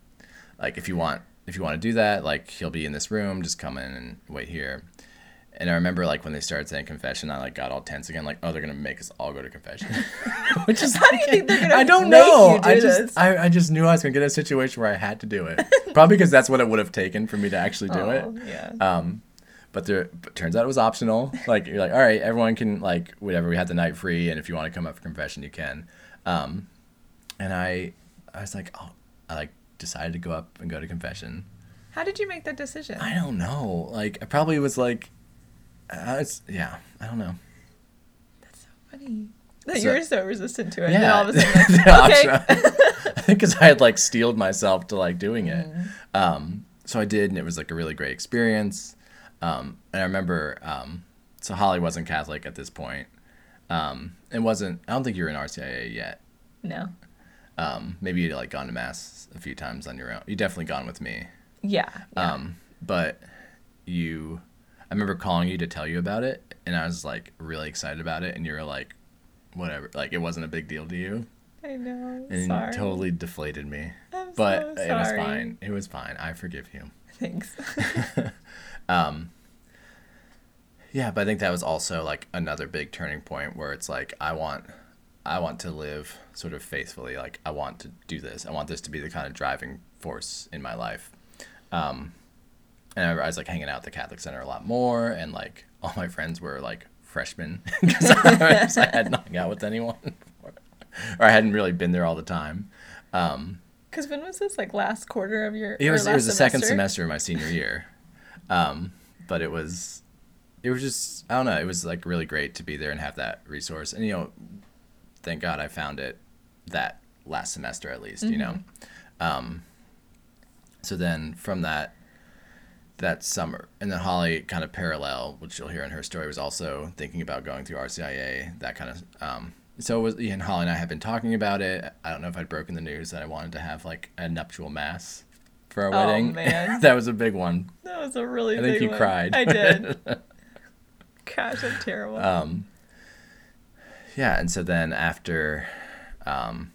like if you want, if you want to do that, like he'll be in this room. Just come in and wait here." And I remember like when they started saying confession, I like got all tense again. Like, oh, they're gonna make us all go to confession. Which is How do you think they're gonna I don't know. do I just? I, I just knew I was gonna get in a situation where I had to do it. Probably because that's what it would have taken for me to actually do it. Oh, yeah. Um, but there, but turns out it was optional. Like you're like, all right, everyone can like whatever. We had the night free, and if you want to come up for confession, you can. Um, and I, I was like, oh, I like decided to go up and go to confession. How did you make that decision? I don't know. Like I probably was like, uh, it's yeah. I don't know. That's so funny. That So- you were so resistant to it. Yeah. All of a sudden, like, okay. I think because I had like steeled myself to like doing it. Mm. Um, so I did, and it was like a really great experience. Um, and I remember, um, so Holly wasn't Catholic at this point. Um, and wasn't, I don't think you were in RCIA yet. no. Um, maybe you'd like gone to mass a few times on your own. You definitely gone with me. Yeah. yeah. Um, but you, I remember calling you to tell you about it, and I was like really excited about it, and you were like, whatever, like it wasn't a big deal to you, I know. and sorry. totally deflated me. I'm But so it was fine. It was fine. I forgive you. Thanks. Um, yeah, but I think that was also like another big turning point where it's like I want, I want to live sort of faithfully. Like I want to do this. I want this to be the kind of driving force in my life. Um, and I, I was like hanging out at the Catholic Center a lot more, and like all my friends were like freshmen because I, I hadn't hung out with anyone, before. or I hadn't really been there all the time. Um, Because when was this? Like last quarter of your? it was it was the second semester? semester of my senior year, um, but it was it was just I don't know. It was like really great to be there and have that resource. And you know, thank God I found it that last semester at least. You know, um, so then from that that summer, and then Holly kind of parallel, which you'll hear in her story, was also thinking about going through RCIA. That kind of um, so it was and Holly and I have been talking about it. I don't know if I'd broken the news that I wanted to have like a nuptial mass for our Oh, wedding. man. that was a big one. That was a really. I think you one. cried. I did. Gosh, I'm terrible. um, yeah, and so then after, um,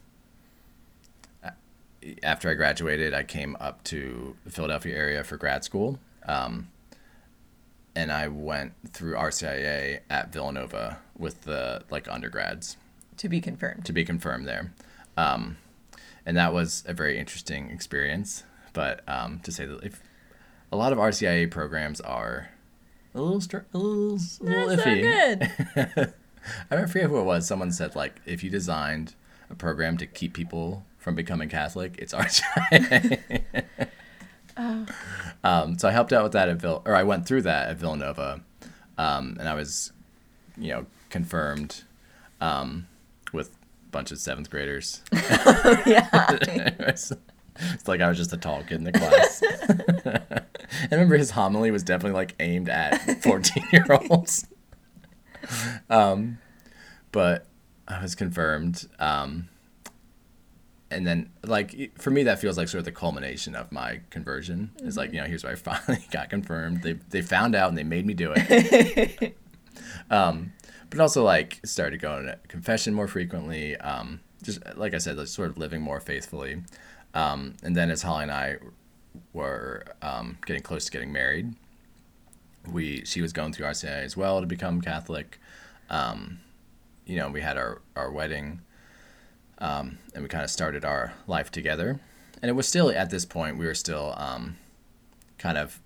after I graduated, I came up to the Philadelphia area for grad school, um, and I went through RCIA at Villanova with the like undergrads to be confirmed. to be confirmed there, um, and that was a very interesting experience. But um, to say that, if a lot of RCIA programs are a little, str- a little, a little That's so iffy. good. I forget who it was. Someone said like, if you designed a program to keep people from becoming Catholic, it's RCIA. Oh. um, so I helped out with that at Vill, or I went through that at Villanova, um, and I was, you know, confirmed um, with a bunch of seventh graders. yeah. it's, it's like I was just a tall kid in the class. I remember his homily was definitely like aimed at 14 year olds. Um, but I was confirmed. Um, and then, like, for me, that feels like sort of the culmination of my conversion. It's like, you know, here's where I finally got confirmed. They, they found out and they made me do it. um, but also, like, started going to confession more frequently. Um, just, like I said, like, sort of living more faithfully. Um, and then as Holly and I were um, getting close to getting married, we she was going through RCIA as well to become Catholic. Um, you know, we had our, our wedding um, and we kind of started our life together. And it was still, at this point, we were still um, kind of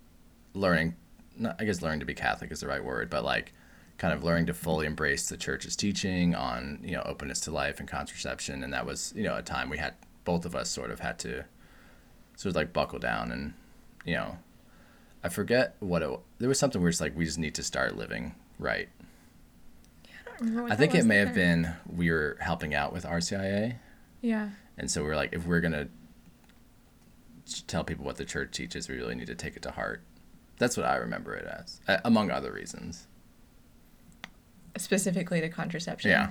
learning, not, I guess learning to be Catholic is the right word, but like kind of learning to fully embrace the church's teaching on, you know, openness to life and contraception. And that was, you know, a time we had, both of us sort of had to sort of like buckle down and you know, I forget what it. There was something where it's like we just need to start living right. I, don't remember what I think it may have been we were helping out with RCIA, Yeah. and so we're like, if we're gonna tell people what the church teaches, we really need to take it to heart. That's what I remember it as, among other reasons. Specifically to contraception. Yeah.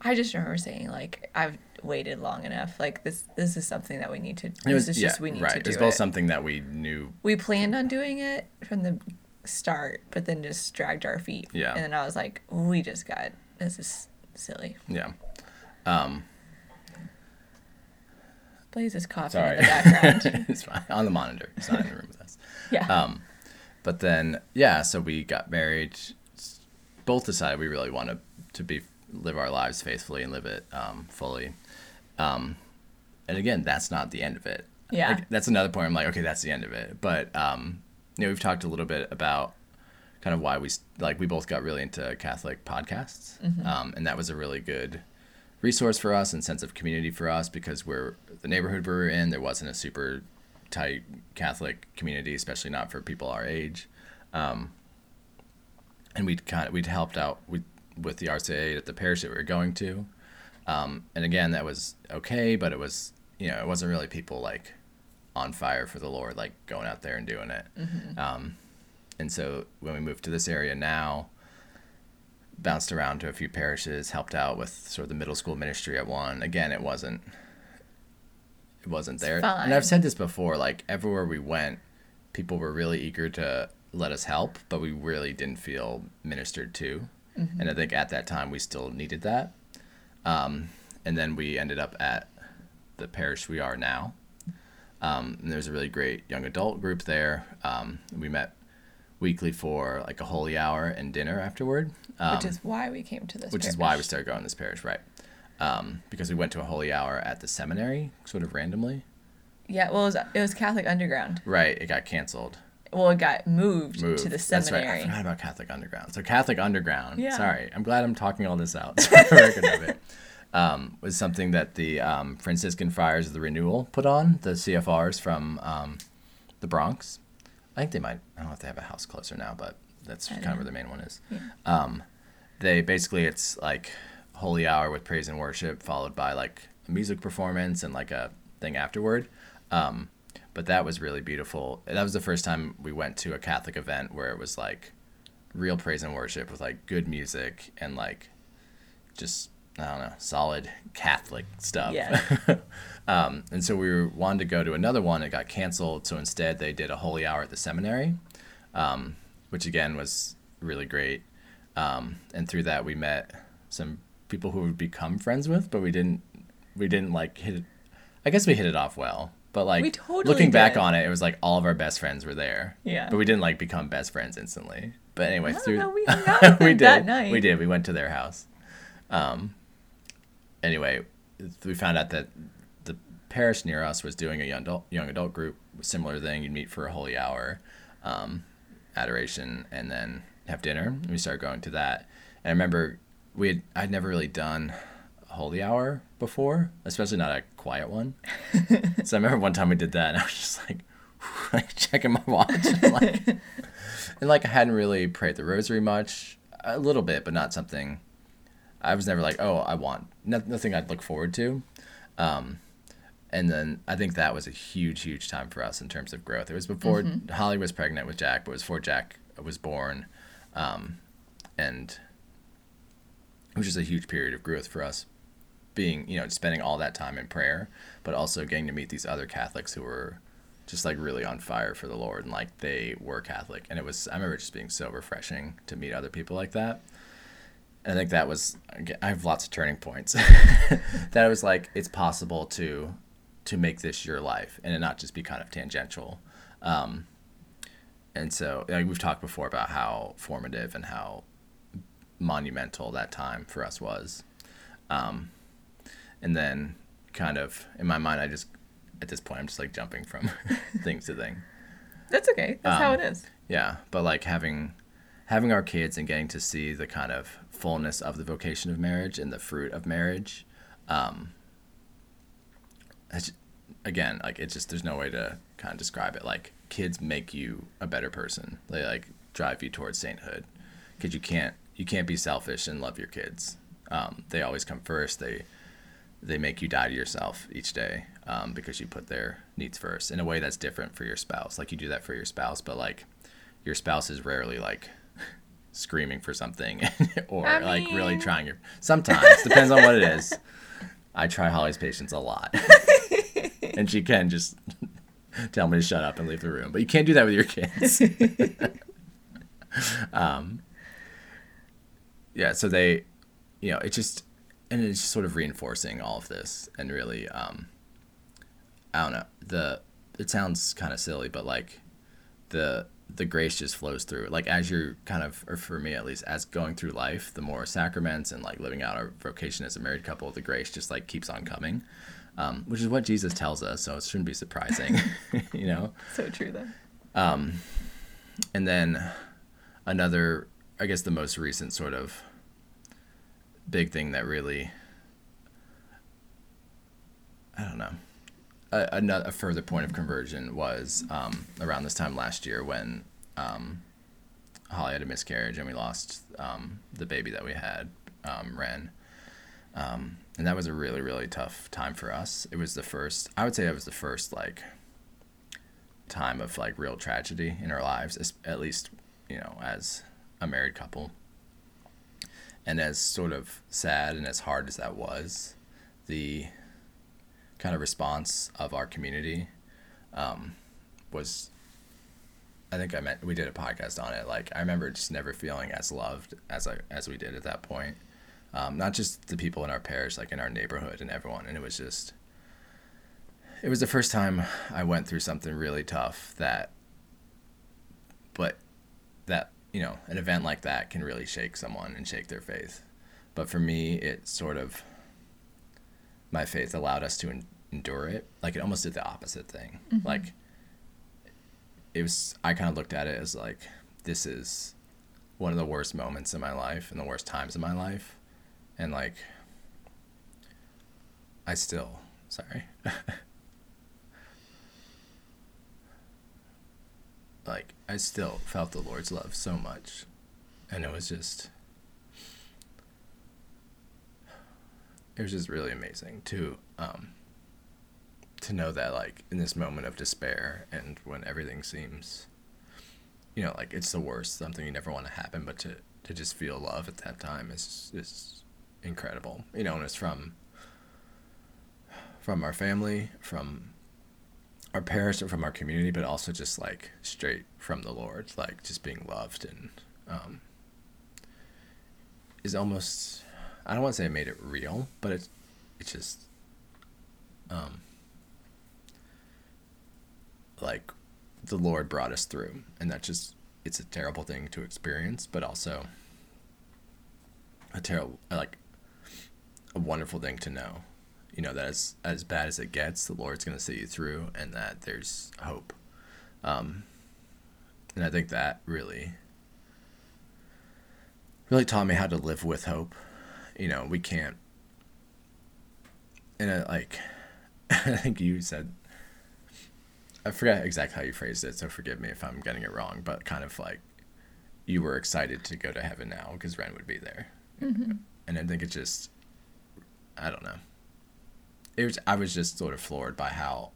I just remember saying like I've waited long enough. Like this this is something that we need to It this was is yeah, just we need right. to It do was both it. something that we knew. we planned on doing it from the start, but then just dragged our feet. Yeah. And then I was like, we just got this is silly. Yeah. Um, Blaze is coughing sorry. in the background. it's fine on the monitor. It's not in the room with us. yeah. Um, but then yeah, so we got married. Both decided we really wanted to be live our lives faithfully and live it um, fully. Um, and again, that's not the end of it. Yeah. Like, that's another point. I'm like, okay, that's the end of it. But um, you know, we've talked a little bit about kind of why we like we both got really into Catholic podcasts, um, and that was a really good resource for us and sense of community for us because we're the neighborhood we were in. There wasn't a super tight Catholic community, especially not for people our age. Um, and we'd kind of we'd helped out with with the RCIA at the parish that we were going to. Um, and again, that was okay, but it was you know it wasn't really people like on fire for the Lord, like going out there and doing it. Um, and so when we moved to this area now, bounced around to a few parishes, helped out with sort of the middle school ministry at one. Again, it wasn't it wasn't there. And. I've said this before, like everywhere we went, people were really eager to let us help, but we really didn't feel ministered to. And I think at that time we still needed that. Um, and then we ended up at the parish we are now. Um, and there's a really great young adult group there. Um, we met weekly for like a holy hour and dinner afterward. Um, which is why we came to this. which is why we started going to this parish, right? Um, because we went to a holy hour at the seminary, sort of randomly. Yeah, well, it was, it was Catholic Underground. Right, it got canceled. Well, it got moved, Moved. to the That's right. I seminary. forgot about Catholic Underground. So Catholic Underground. Yeah. Sorry, I'm glad I'm talking all this out. the record of it. Um, was something that the um, Franciscan Friars of the Renewal put on the CFRs from um, the Bronx. I think they might. I don't know if they have a house closer now, but that's I kind don't of where the main one is. Yeah. Um, they basically it's like holy hour with praise and worship, followed by like a music performance and like a thing afterward. Um, but that was really beautiful. That was the first time we went to a Catholic event where it was like real praise and worship with like good music and like just I don't know solid Catholic stuff. Yeah. um, and so we were, wanted to go to another one. It got canceled. So instead, they did a holy hour at the seminary, um, which again was really great. Um, and through that, we met some people who would become friends with, but we didn't. We didn't like hit. It, I guess we hit it off well, but like totally looking back on it, it was like all of our best friends were there. Yeah. But we didn't like become best friends instantly. But anyway, through know, we hung out with we did that night. we did we went to their house. Um. Anyway, we found out that the parish near us was doing a young adult young adult group, similar thing. You'd meet for a holy hour, um, adoration, and then have dinner. And we started going to that. And I remember we had I'd never really done a holy hour before, especially not a quiet one. so I remember one time we did that, and I was just like, like checking my watch, and like, and like I hadn't really prayed the rosary much, a little bit, but not something. I was never like, oh, I want nothing I'd look forward to. Um, and then I think that was a huge, huge time for us in terms of growth. It was before Holly was pregnant with Jack, but it was before Jack was born, um, and it was just a huge period of growth for us. Being, you know, spending all that time in prayer, but also getting to meet these other Catholics who were just like really on fire for the Lord and like they were Catholic. And it was, I remember just being so refreshing to meet other people like that. And I think that was, I have lots of turning points. that was like, it's possible to, to make this your life and it not just be kind of tangential. Um, and so like, we've talked before about how formative and how monumental that time for us was. Um, and then kind of in my mind, I just, at this point, I'm just like jumping from thing to thing. That's okay. That's how Um, it is. Yeah, but like having having our kids and getting to see the kind of fullness of the vocation of marriage and the fruit of marriage, um, again, like it's just there's no way to kind of describe it. Like kids make you a better person. They like drive you towards sainthood because you can't you can't be selfish and love your kids. Um, they always come first. They they make you die to yourself each day um, because you put their needs first in a way that's different for your spouse. Like you do that for your spouse, but like your spouse is rarely like screaming for something or I like really trying your. Sometimes depends on what it is. I try Holly's patience a lot, and she can just tell me to shut up and leave the room. But you can't do that with your kids. um, yeah, so they, you know, it just, and it's just sort of reinforcing all of this and really, um, I don't know, the, it sounds kind of silly, but like the, the grace just flows through. Like as you're kind of, or for me at least, as going through life, the more sacraments and like living out our vocation as a married couple, the grace just like keeps on coming, um, which is what Jesus tells us. So it shouldn't be surprising, you know? So true though. Um, and then another i guess the most recent sort of big thing that really i don't know a, another, a further point of conversion was um, around this time last year when um, holly had a miscarriage and we lost um, the baby that we had um, ren um, and that was a really really tough time for us it was the first i would say it was the first like time of like real tragedy in our lives, at least, you know, as a married couple. And as sort of sad and as hard as that was, the kind of response of our community um, was, I think I meant we did a podcast on it. Like I remember just never feeling as loved as I as we did at that point. Um, not just the people in our parish, like in our neighborhood and everyone. And it was just, it was the first time I went through something really tough that, but that, you know, an event like that can really shake someone and shake their faith. But for me, it sort of, my faith allowed us to en- endure it. Like it almost did the opposite thing. Mm-hmm. Like it was, I kind of looked at it as like, this is one of the worst moments in my life and the worst times in my life. And like, I still, sorry. like I still felt the Lord's love so much, and it was just it was just really amazing to um to know that like in this moment of despair and when everything seems you know like it's the worst something you never want to happen but to to just feel love at that time is is incredible you know and it's from from our family from our parents and from our community, but also just like straight from the Lord, like just being loved and um, is almost I don't want to say it made it real, but it's it's just um, like the Lord brought us through, and that just it's a terrible thing to experience, but also a terrible like a wonderful thing to know you know that as as bad as it gets, the Lord's going to see you through, and that there's hope. Um, and I think that really, really taught me how to live with hope. You know, we can't. And I, like, I think you said. I forget exactly how you phrased it, so forgive me if I'm getting it wrong. But kind of like, you were excited to go to heaven now because Ren would be there, mm-hmm. and I think it just, I don't know it was I was just sort of floored by how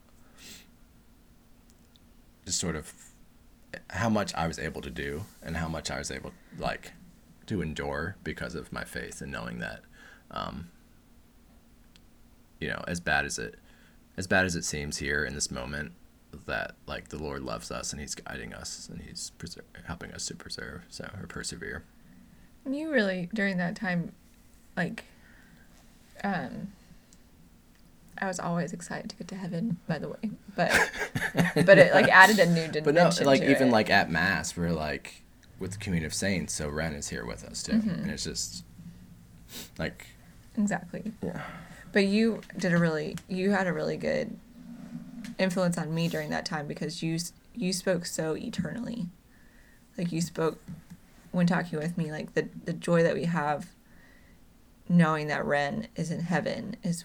just sort of how much I was able to do and how much I was able like to endure because of my faith and knowing that um you know as bad as it as bad as it seems here in this moment that like the Lord loves us and he's guiding us and he's preser- helping us to preserve so or persevere You really during that time, like, um, I was always excited to get to heaven. By the way, but but it like added a new dimension. But no, like even it. like at mass, we're like with the community of saints. So Ren is here with us too, Mm-hmm. and it's just like exactly. yeah, But you did a really you had a really good influence on me during that time because you you spoke so eternally. Like you spoke when talking with me like the the joy that we have knowing that Ren is in heaven is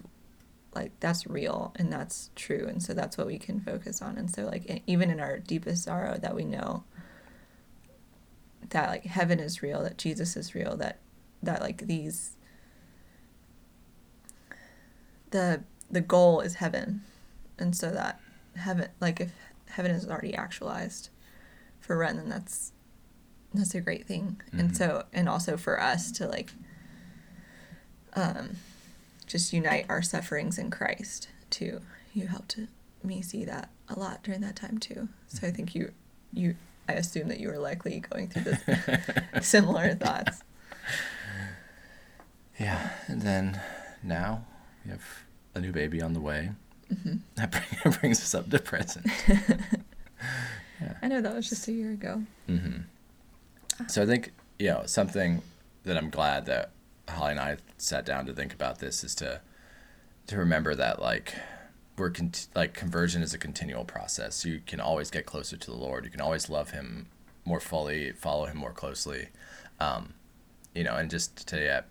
like that's real and that's true and so that's what we can focus on and so like even in our deepest sorrow that we know that like heaven is real that jesus is real that that like these the the goal is heaven. And so that heaven like if heaven is already actualized for ren then that's that's a great thing. And Mhm. so and also for us to like um just unite our sufferings in christ too. You helped me see that a lot during that time too. So i think you you i assume that you were likely going through this similar thoughts. Yeah, and then now we have a new baby on the way. hmm That bring, brings us up to present. i know that was just a year ago. Hmm So I think you know something that I'm glad that Holly and I sat down to think about this is to to remember that like we're cont- like conversion is a continual process. You can always get closer to the Lord. You can always love Him more fully, follow Him more closely. Um, you know, and just today at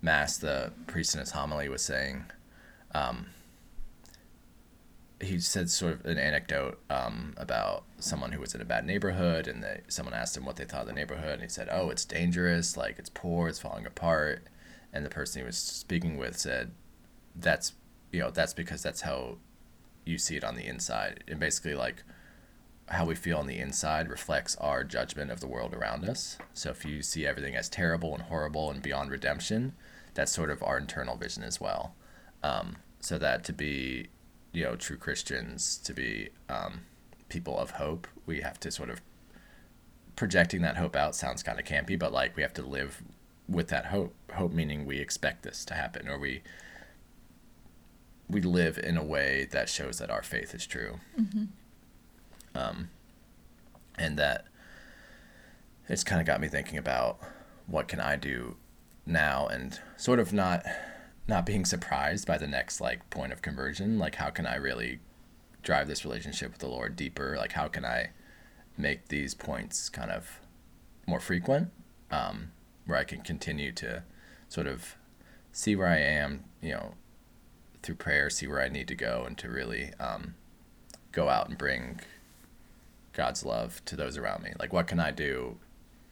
Mass, the priest in his homily was saying, um, he said sort of an anecdote um, about someone who was in a bad neighborhood, and they, someone asked him what they thought of the neighborhood, and he said, "Oh, it's dangerous. Like it's poor. It's falling apart." And the person he was speaking with said, "That's you know that's because that's how you see it on the inside, and basically like." how we feel on the inside reflects our judgment of the world around us. So if you see everything as terrible and horrible and beyond redemption, that's sort of our internal vision as well. Um, so that to be, you know, true Christians, to be um, people of hope, we have to sort of projecting that hope out sounds kind of campy, but like we have to live with that hope. Hope meaning we expect this to happen, or we we live in a way that shows that our faith is true um, and that it's kind of got me thinking about what can I do now, and sort of not not being surprised by the next like point of conversion. Like, how can I really drive this relationship with the Lord deeper? Like, how can I make these points kind of more frequent, um, where I can continue to sort of see where I am, you know, through prayer, see where I need to go, and to really um, go out and bring God's love to those around me. Like, what can I do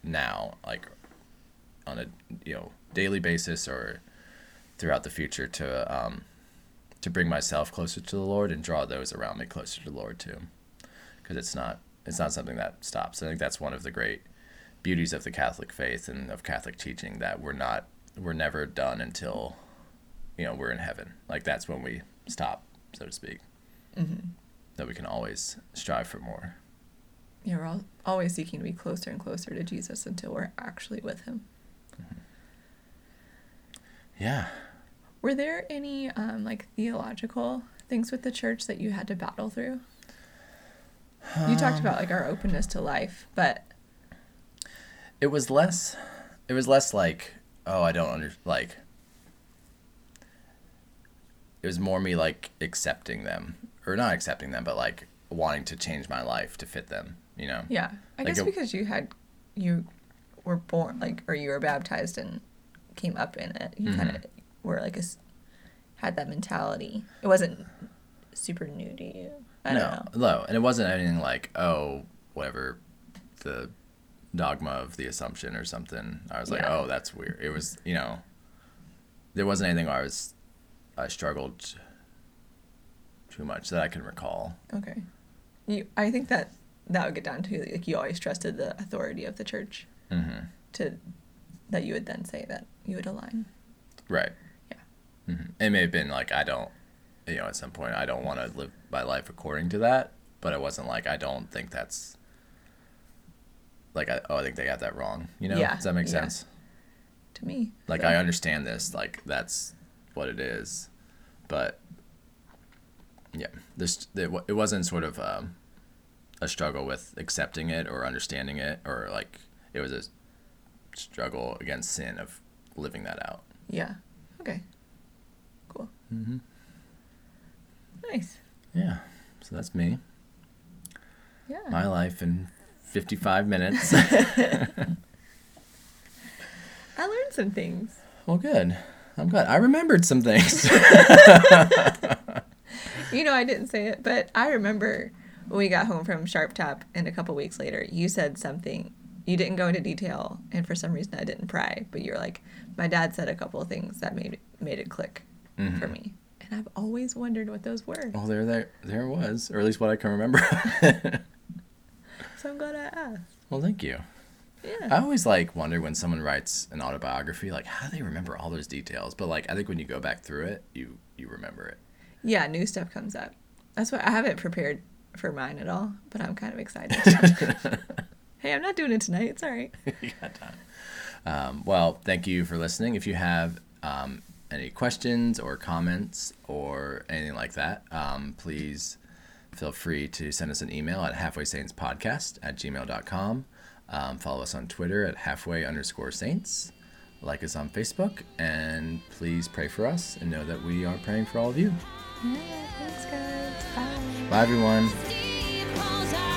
now, like on a you know daily basis or throughout the future to um, to bring myself closer to the Lord and draw those around me closer to the Lord too, because it's not it's not something that stops. I think that's one of the great beauties of the Catholic faith and of Catholic teaching that we're not we're never done until you know we're in heaven. Like that's when we stop, so to speak. hmm That we can always strive for more. yeah we're all, always seeking to be closer and closer to jesus until we're actually with him Yeah. were there any um, like theological things with the church that you had to battle through you talked about like our openness to life but it was less it was less like oh i don't under like it was more me like accepting them or not accepting them but like wanting to change my life to fit them you know Yeah, I Like guess a- because you had you were born like or you were baptized and came up in it. You Mhm. kind of were like a had that mentality. It wasn't super new to you. I don't know. no no and it wasn't anything like oh whatever the dogma of the assumption or something i was like Yeah. oh that's weird it was you know there wasn't anything where i was i struggled too much that i can recall Okay. You, I think that that would get down to like you always trusted the authority of the church hmm to that you would then say that you would align. Right. Yeah. hmm It may have been like I don't, you know, at some point I don't want to live my life according to that, but it wasn't like I don't think that's like I oh I think they got that wrong. You know? Yeah, Does that make yeah. sense? To me, Like so. I understand this, like that's what it is, but yeah, this it, it wasn't sort of um, a struggle with accepting it or understanding it, or like it was a struggle against sin of living that out. Yeah. Okay. Cool. Mm-hmm. Nice. Yeah. So that's me. Yeah. My life in 55 minutes. I learned some things. well, good. I'm glad. I remembered some things. You know, I didn't say it, but I remember when we got home from Sharp Top and a couple weeks later, you said something. You didn't go into detail, and for some reason I didn't pry. But you were like, "My dad said a couple of things that made made it click for mm-hmm. me," and I've always wondered what those were. well, there, there, there was, or at least what I can remember. So I'm glad I asked. well, thank you. Yeah. I always like wonder when someone writes an autobiography, like how do they remember all those details? But like I think when you go back through it, you you remember it. Yeah, new stuff comes up. That's why I haven't prepared for mine at all, but I'm kind of excited. hey, I'm not doing it tonight. It's all right. you got time. Um, well, thank you for listening. If you have um, any questions or comments or anything like that, um, please feel free to send us an email at halfwaysaintspodcast at gmail.com. Um, follow us on Twitter at halfway underscore saints. Like us on Facebook. And please pray for us and know that we are praying for all of you. Yeah, thanks, guys. Bye. Bye, everyone. Steve calls out.